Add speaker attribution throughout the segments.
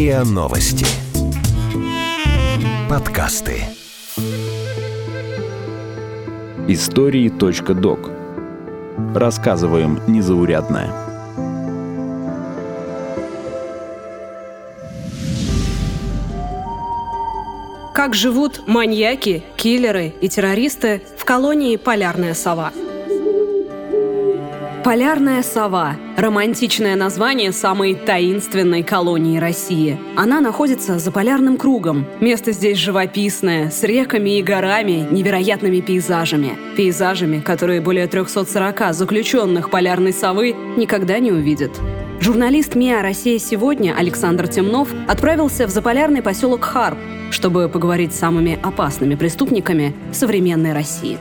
Speaker 1: РИА Новости. Подкасты.
Speaker 2: Истории.док. Рассказываем незаурядное.
Speaker 3: Как живут маньяки, киллеры и террористы в колонии «Полярная сова». Полярная сова – романтичное название самой таинственной колонии России. Она находится за полярным кругом. Место здесь живописное, с реками и горами, невероятными пейзажами. Пейзажами, которые более 340 заключенных полярной совы никогда не увидят. Журналист МИА «Россия сегодня» Александр Темнов отправился в заполярный поселок Харп, чтобы поговорить с самыми опасными преступниками современной России.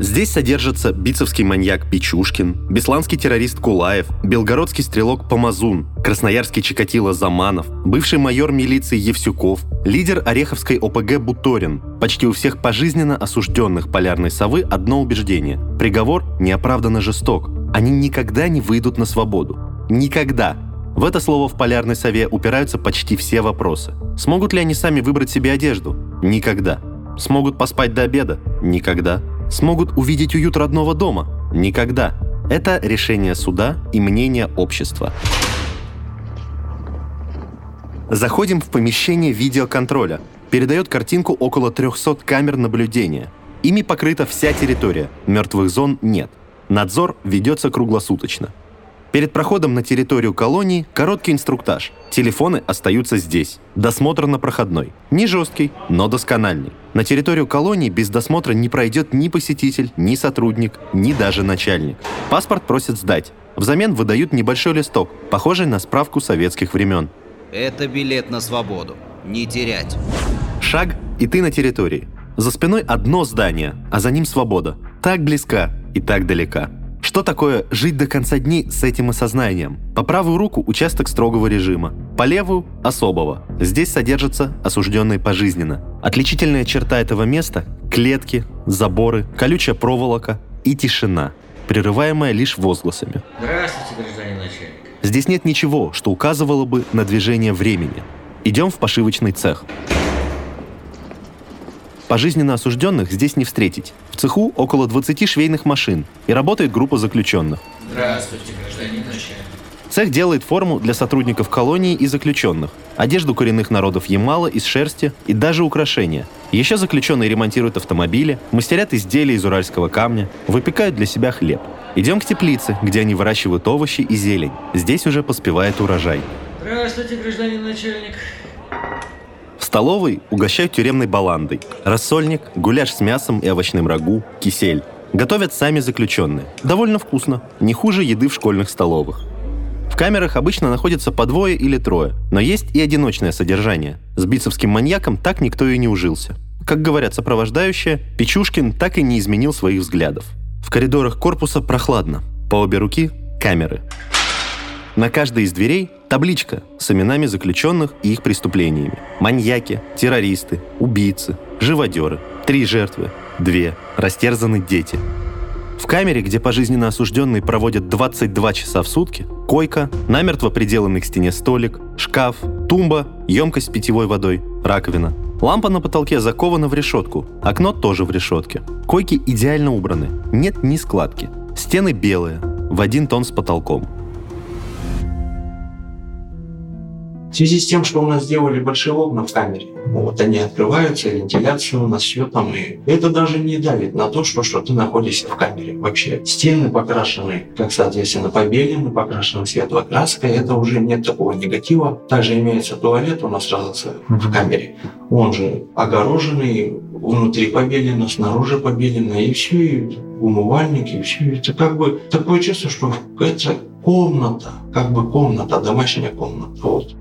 Speaker 4: Здесь содержатся бицевский маньяк Пичушкин, бесланский террорист Кулаев, белгородский стрелок Помазун, красноярский Чикатило Заманов, бывший майор милиции Евсюков, лидер Ореховской ОПГ Буторин. Почти у всех пожизненно осужденных полярной совы одно убеждение – приговор неоправданно жесток. Они никогда не выйдут на свободу. Никогда. В это слово в полярной сове упираются почти все вопросы. Смогут ли они сами выбрать себе одежду? Никогда. Смогут поспать до обеда? Никогда смогут увидеть уют родного дома? Никогда. Это решение суда и мнение общества. Заходим в помещение видеоконтроля. Передает картинку около 300 камер наблюдения. Ими покрыта вся территория. Мертвых зон нет. Надзор ведется круглосуточно. Перед проходом на территорию колонии короткий инструктаж. Телефоны остаются здесь. Досмотр на проходной. Не жесткий, но доскональный. На территорию колонии без досмотра не пройдет ни посетитель, ни сотрудник, ни даже начальник. Паспорт просят сдать. Взамен выдают небольшой листок, похожий на справку советских времен.
Speaker 5: Это билет на свободу. Не терять.
Speaker 4: Шаг, и ты на территории. За спиной одно здание, а за ним свобода. Так близка и так далека. Что такое жить до конца дней с этим осознанием? По правую руку участок строгого режима, по левую – особого. Здесь содержатся осужденные пожизненно. Отличительная черта этого места – клетки, заборы, колючая проволока и тишина, прерываемая лишь возгласами.
Speaker 6: Здравствуйте, гражданин начальник.
Speaker 4: Здесь нет ничего, что указывало бы на движение времени. Идем в пошивочный цех. Пожизненно осужденных здесь не встретить. В цеху около 20 швейных машин и работает группа заключенных.
Speaker 6: Здравствуйте, гражданин начальник.
Speaker 4: Цех делает форму для сотрудников колонии и заключенных, одежду коренных народов Ямала из шерсти и даже украшения. Еще заключенные ремонтируют автомобили, мастерят изделия из уральского камня, выпекают для себя хлеб. Идем к теплице, где они выращивают овощи и зелень. Здесь уже поспевает урожай.
Speaker 6: Здравствуйте, гражданин начальник.
Speaker 4: Столовой угощают тюремной баландой. Рассольник, гуляш с мясом и овощным рагу, кисель. Готовят сами заключенные. Довольно вкусно. Не хуже еды в школьных столовых. В камерах обычно находятся по двое или трое, но есть и одиночное содержание. С бицевским маньяком так никто и не ужился. Как говорят сопровождающие, Печушкин так и не изменил своих взглядов. В коридорах корпуса прохладно. По обе руки – камеры. На каждой из дверей табличка с именами заключенных и их преступлениями. Маньяки, террористы, убийцы, живодеры. Три жертвы, две, растерзаны дети. В камере, где пожизненно осужденные проводят 22 часа в сутки, койка, намертво приделанный к стене столик, шкаф, тумба, емкость с питьевой водой, раковина. Лампа на потолке закована в решетку, окно тоже в решетке. Койки идеально убраны, нет ни складки. Стены белые, в один тон с потолком.
Speaker 7: В связи с тем, что у нас сделали большие окна в камере, вот они открываются, вентиляция у нас все там, и это даже не давит на то, что, что ты находишься в камере. Вообще стены покрашены, как соответственно побелены, покрашены светлой краской, это уже нет такого негатива. Также имеется туалет у нас сразу в камере, он же огороженный, внутри побелено, снаружи побелено, и все, и умывальники, и все. Это как бы такое чувство, что это комната, как бы комната, домашняя комната. Вот.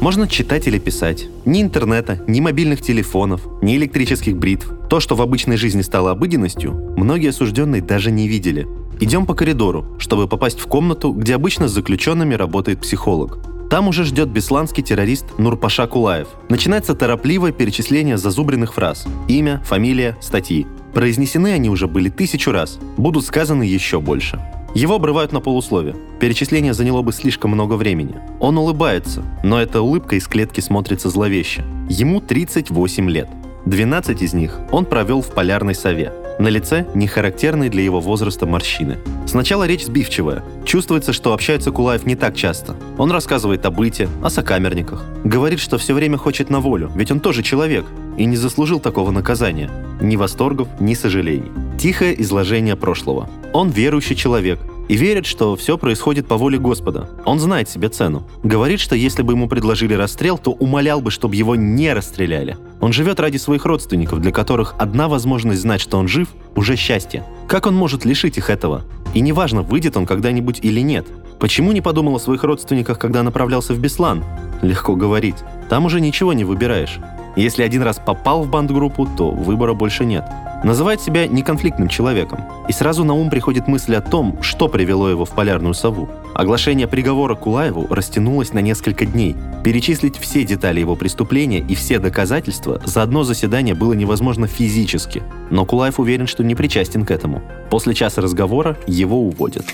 Speaker 4: Можно читать или писать. Ни интернета, ни мобильных телефонов, ни электрических бритв. То, что в обычной жизни стало обыденностью, многие осужденные даже не видели. Идем по коридору, чтобы попасть в комнату, где обычно с заключенными работает психолог. Там уже ждет бесланский террорист Нурпаша Кулаев. Начинается торопливое перечисление зазубренных фраз. Имя, фамилия, статьи. Произнесены они уже были тысячу раз. Будут сказаны еще больше. Его обрывают на полуслове. Перечисление заняло бы слишком много времени. Он улыбается, но эта улыбка из клетки смотрится зловеще. Ему 38 лет. 12 из них он провел в полярной сове. На лице не характерные для его возраста морщины. Сначала речь сбивчивая. Чувствуется, что общается Кулаев не так часто. Он рассказывает о быте, о сокамерниках. Говорит, что все время хочет на волю, ведь он тоже человек и не заслужил такого наказания. Ни восторгов, ни сожалений. Тихое изложение прошлого. Он верующий человек, и верит, что все происходит по воле Господа. Он знает себе цену. Говорит, что если бы ему предложили расстрел, то умолял бы, чтобы его не расстреляли. Он живет ради своих родственников, для которых одна возможность знать, что он жив, уже счастье. Как он может лишить их этого? И неважно, выйдет он когда-нибудь или нет. Почему не подумал о своих родственниках, когда направлялся в Беслан? Легко говорить. Там уже ничего не выбираешь. Если один раз попал в бандгруппу, то выбора больше нет. Называет себя неконфликтным человеком. И сразу на ум приходит мысль о том, что привело его в полярную сову. Оглашение приговора Кулаеву растянулось на несколько дней. Перечислить все детали его преступления и все доказательства за одно заседание было невозможно физически. Но Кулаев уверен, что не причастен к этому. После часа разговора его уводят.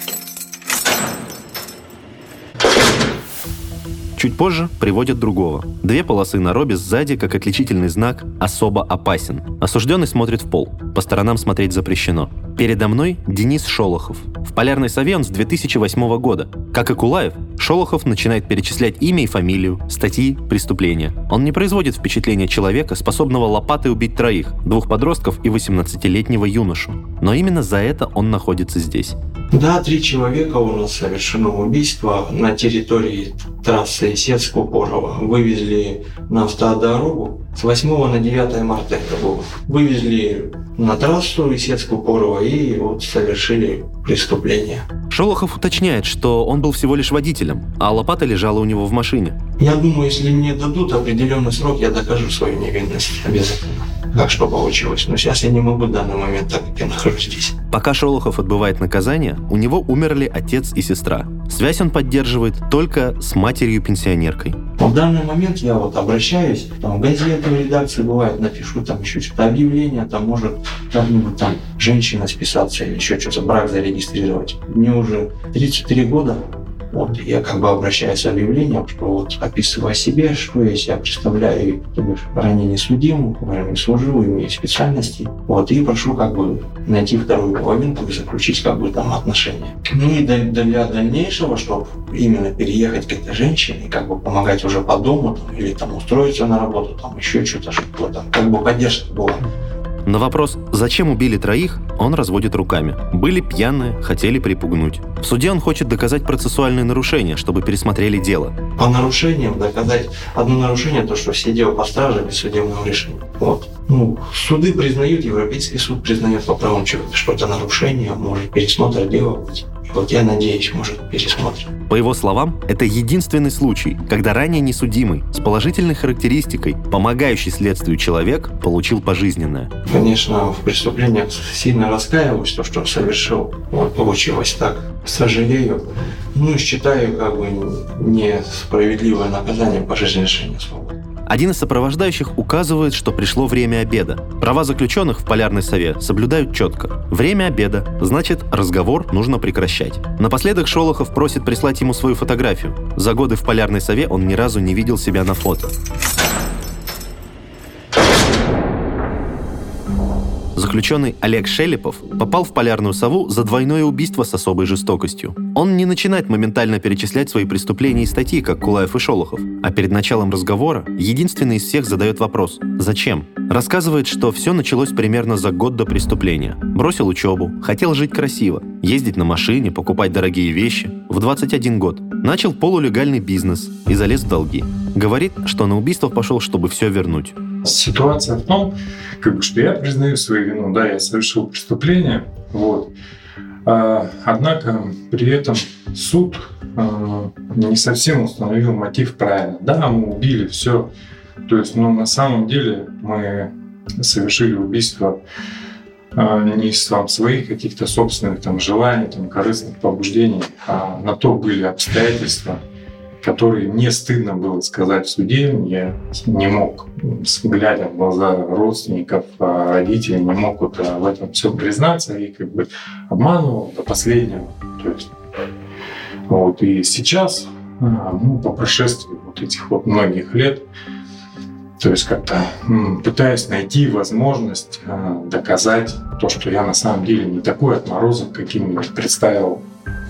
Speaker 4: Чуть позже приводят другого. Две полосы на робе сзади, как отличительный знак «особо опасен». Осужденный смотрит в пол. По сторонам смотреть запрещено. Передо мной Денис Шолохов. В полярной сове он с 2008 года. Как и Кулаев, Шолохов начинает перечислять имя и фамилию, статьи, преступления. Он не производит впечатления человека, способного лопатой убить троих, двух подростков и 18-летнего юношу. Но именно за это он находится здесь.
Speaker 7: Да, три человека у нас совершено убийство на территории трассы Сец-Купорова. Вывезли на автодорогу с 8 на 9 марта это было. Вывезли на трассу Исец-Купорова и вот совершили преступление.
Speaker 4: Шолохов уточняет, что он был всего лишь водителем, а лопата лежала у него в машине.
Speaker 7: Я думаю, если мне дадут определенный срок, я докажу свою невинность обязательно как что получилось. Но сейчас я не могу в данный момент, так как я нахожусь здесь.
Speaker 4: Пока Шолохов отбывает наказание, у него умерли отец и сестра. Связь он поддерживает только с матерью-пенсионеркой.
Speaker 7: В данный момент я вот обращаюсь, там, в газету, в редакции бывает, напишу там еще что-то объявление, там может как-нибудь там женщина списаться или еще что-то, брак зарегистрировать. Мне уже 33 года, вот, я как бы обращаюсь с объявлением, что вот описывая себе, что я себя представляю, то бишь, ранее не судим, ранее служил, имею специальности. Вот, и прошу как бы найти вторую половинку и заключить как бы там отношения. Ну и для дальнейшего, чтобы именно переехать к этой женщине, как бы помогать уже по дому, там, или там устроиться на работу, там еще что-то, чтобы там как бы поддержка была.
Speaker 4: На вопрос, зачем убили троих, он разводит руками. Были пьяные, хотели припугнуть. В суде он хочет доказать процессуальные нарушения, чтобы пересмотрели дело.
Speaker 7: По нарушениям доказать одно нарушение, то, что сидел по страже без судебного решения. Вот. Ну, суды признают, Европейский суд признает по правам человека, что это нарушение, может пересмотр дела быть. Вот я надеюсь, может, пересмотрим.
Speaker 4: По его словам, это единственный случай, когда ранее несудимый, с положительной характеристикой, помогающий следствию человек, получил пожизненное.
Speaker 7: Конечно, в преступлениях сильно раскаиваюсь, то, что совершил. Вот получилось так. Сожалею. Ну, считаю, как бы, несправедливое наказание пожизненное свободы.
Speaker 4: Один из сопровождающих указывает, что пришло время обеда. Права заключенных в полярной сове соблюдают четко. Время обеда, значит, разговор нужно прекращать. Напоследок Шолохов просит прислать ему свою фотографию. За годы в полярной сове он ни разу не видел себя на фото. Заключенный Олег Шелепов попал в полярную сову за двойное убийство с особой жестокостью. Он не начинает моментально перечислять свои преступления и статьи, как Кулаев и Шолохов, а перед началом разговора единственный из всех задает вопрос «Зачем?». Рассказывает, что все началось примерно за год до преступления. Бросил учебу, хотел жить красиво, ездить на машине, покупать дорогие вещи. В 21 год начал полулегальный бизнес и залез в долги. Говорит, что на убийство пошел, чтобы все вернуть.
Speaker 1: Ситуация в том, как бы, что я признаю свою вину, да, я совершил преступление, вот. А, однако при этом суд а, не совсем установил мотив правильно. Да, мы убили все, то есть, но на самом деле мы совершили убийство а, не из там, своих каких-то собственных там, желаний, там, корыстных побуждений, а на то были обстоятельства. Которые мне стыдно было сказать в суде. Я не мог, глядя в глаза родственников, а, родителей, не мог вот а, в этом все признаться и как бы обманывал до последнего. То есть, вот, и сейчас, а, ну, по прошествии вот этих вот многих лет, то есть как-то пытаясь найти возможность доказать то, что я на самом деле не такой отморозок, каким представил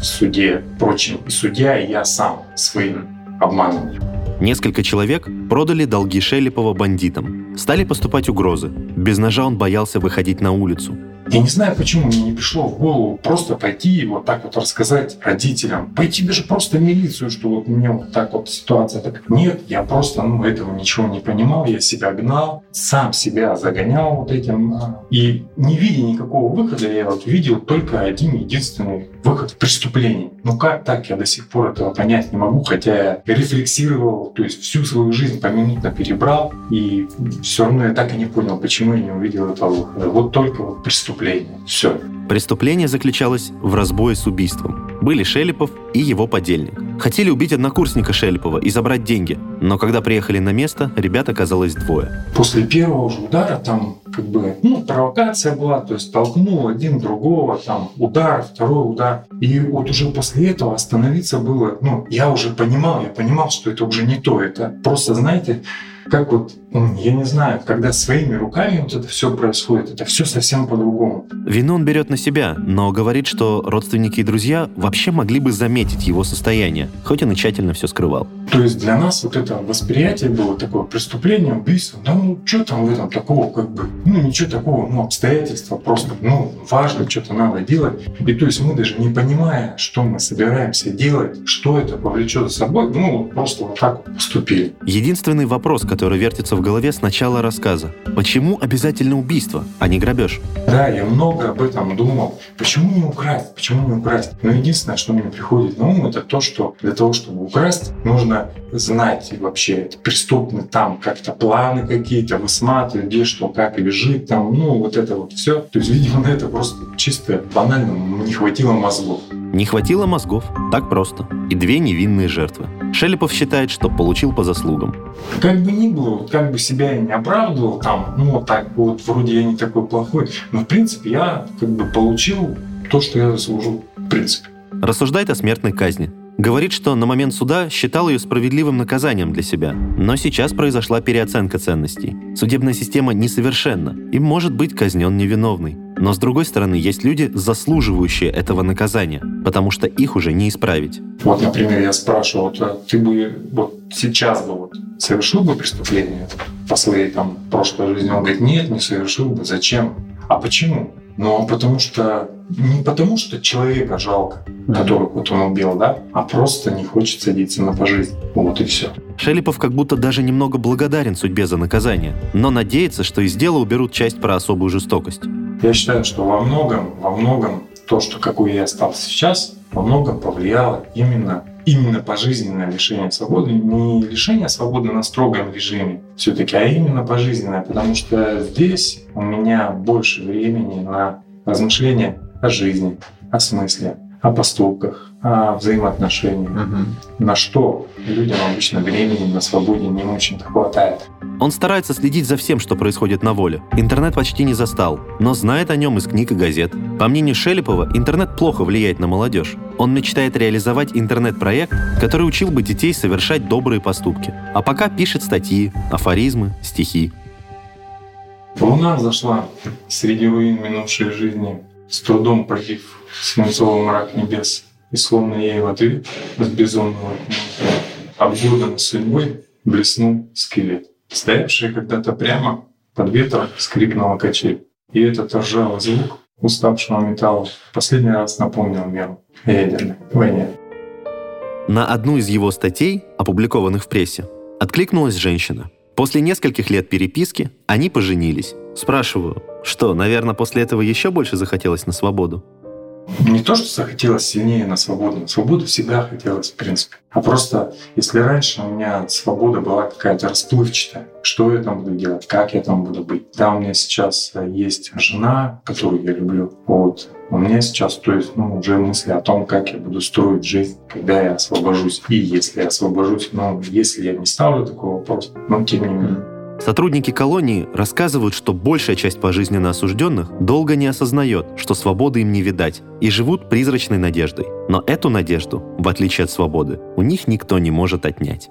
Speaker 1: в суде, впрочем, и судья, и я сам своим обманом.
Speaker 4: Несколько человек продали долги Шелепова бандитам. Стали поступать угрозы. Без ножа он боялся выходить на улицу.
Speaker 1: Я не знаю, почему мне не пришло в голову просто пойти и вот так вот рассказать родителям. Пойти даже просто в милицию, что вот мне вот так вот ситуация. Так нет, я просто ну, этого ничего не понимал, я себя гнал, сам себя загонял вот этим. А, и не видя никакого выхода, я вот видел только один единственный выход в преступление. Ну как так? Я до сих пор этого понять не могу, хотя я рефлексировал, то есть всю свою жизнь поминутно перебрал, и все равно я так и не понял, почему я не увидел этого выхода. Вот только вот преступление преступление. Все.
Speaker 4: Преступление заключалось в разбое с убийством. Были Шелепов и его подельник. Хотели убить однокурсника Шелепова и забрать деньги, но когда приехали на место, ребят оказалось двое.
Speaker 1: После первого же удара там как бы, ну, провокация была, то есть толкнул один другого, там, удар, второй удар. И вот уже после этого остановиться было, ну, я уже понимал, я понимал, что это уже не то, это просто, знаете, как вот, я не знаю, когда своими руками вот это все происходит, это все совсем по-другому.
Speaker 4: Вину он берет на себя, но говорит, что родственники и друзья вообще могли бы заметить его состояние, хоть он и тщательно все скрывал.
Speaker 1: То есть для нас вот это восприятие было такое преступление, убийство, да ну что там в этом такого, как бы, ну ничего такого, ну обстоятельства просто, ну важно, что-то надо делать. И то есть мы даже не понимая, что мы собираемся делать, что это повлечет за собой, ну просто вот так вот поступили.
Speaker 4: Единственный вопрос, который вертится в голове с начала рассказа. Почему обязательно убийство, а не грабеж?
Speaker 1: Да, я много об этом думал. Почему не украсть? Почему не украсть? Но единственное, что мне приходит на ум, это то, что для того, чтобы украсть, нужно знать вообще, преступный там как-то планы какие-то, высматривать, где что, как лежит там, ну вот это вот все. То есть, видимо, на это просто чисто банально не хватило мозгов.
Speaker 4: Не хватило мозгов, так просто. И две невинные жертвы. Шелепов считает, что получил по заслугам.
Speaker 1: Как бы ни было, вот как бы себя я не оправдывал, там, ну так вот вроде я не такой плохой, но в принципе я как бы получил то, что я заслужил, в принципе.
Speaker 4: Рассуждает о смертной казни. Говорит, что на момент суда считал ее справедливым наказанием для себя. Но сейчас произошла переоценка ценностей. Судебная система несовершенна и может быть казнен невиновный. Но с другой стороны, есть люди, заслуживающие этого наказания, потому что их уже не исправить.
Speaker 1: Вот, например, я спрашиваю, вот, а ты бы вот сейчас бы вот совершил бы преступление по своей там прошлой жизни? Он говорит, нет, не совершил бы. Зачем? А почему? Ну, потому что не потому, что человека жалко, которого вот он убил, да, а просто не хочет садиться на пожизнь. Вот и все.
Speaker 4: Шелепов как будто даже немного благодарен судьбе за наказание, но надеется, что из дела уберут часть про особую жестокость.
Speaker 1: Я считаю, что во многом, во многом то, что какой я стал сейчас, во многом повлияло именно именно пожизненное лишение свободы, не лишение свободы на строгом режиме все-таки, а именно пожизненное, потому что здесь у меня больше времени на размышления о жизни, о смысле, о поступках, о взаимоотношениях. Угу. На что людям обычно времени на свободе не очень-то хватает.
Speaker 4: Он старается следить за всем, что происходит на воле. Интернет почти не застал, но знает о нем из книг и газет. По мнению Шелепова, интернет плохо влияет на молодежь. Он мечтает реализовать интернет-проект, который учил бы детей совершать добрые поступки. А пока пишет статьи, афоризмы, стихи.
Speaker 1: Луна взошла среди руин минувшей жизни, с трудом пробив свинцовый мрак небес, и словно ей в ответ с безумного обглоданной судьбой блеснул скелет стоявшая когда-то прямо под ветром скрипнула качель. И этот ржавый звук уставшего металла последний раз напомнил мне о ядерной войне.
Speaker 4: На одну из его статей, опубликованных в прессе, откликнулась женщина. После нескольких лет переписки они поженились. Спрашиваю, что, наверное, после этого еще больше захотелось на свободу?
Speaker 1: Не то, что захотелось сильнее на свободу. На свободу всегда хотелось, в принципе. А просто, если раньше у меня свобода была какая-то расплывчатая, что я там буду делать, как я там буду быть. Да, у меня сейчас есть жена, которую я люблю. Вот. У меня сейчас, то есть, ну, уже мысли о том, как я буду строить жизнь, когда я освобожусь. И если я освобожусь, но если я не ставлю такой вопрос, но тем не менее.
Speaker 4: Сотрудники колонии рассказывают, что большая часть пожизненно осужденных долго не осознает, что свободы им не видать, и живут призрачной надеждой. Но эту надежду, в отличие от свободы, у них никто не может отнять.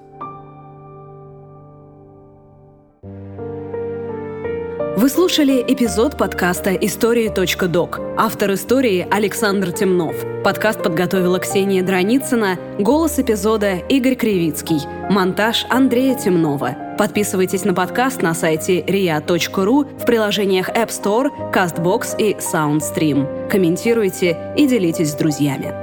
Speaker 3: Вы слушали эпизод подкаста «Истории.док». Автор истории Александр Темнов. Подкаст подготовила Ксения Драницына. Голос эпизода Игорь Кривицкий. Монтаж Андрея Темнова. Подписывайтесь на подкаст на сайте ria.ru в приложениях App Store, CastBox и SoundStream. Комментируйте и делитесь с друзьями.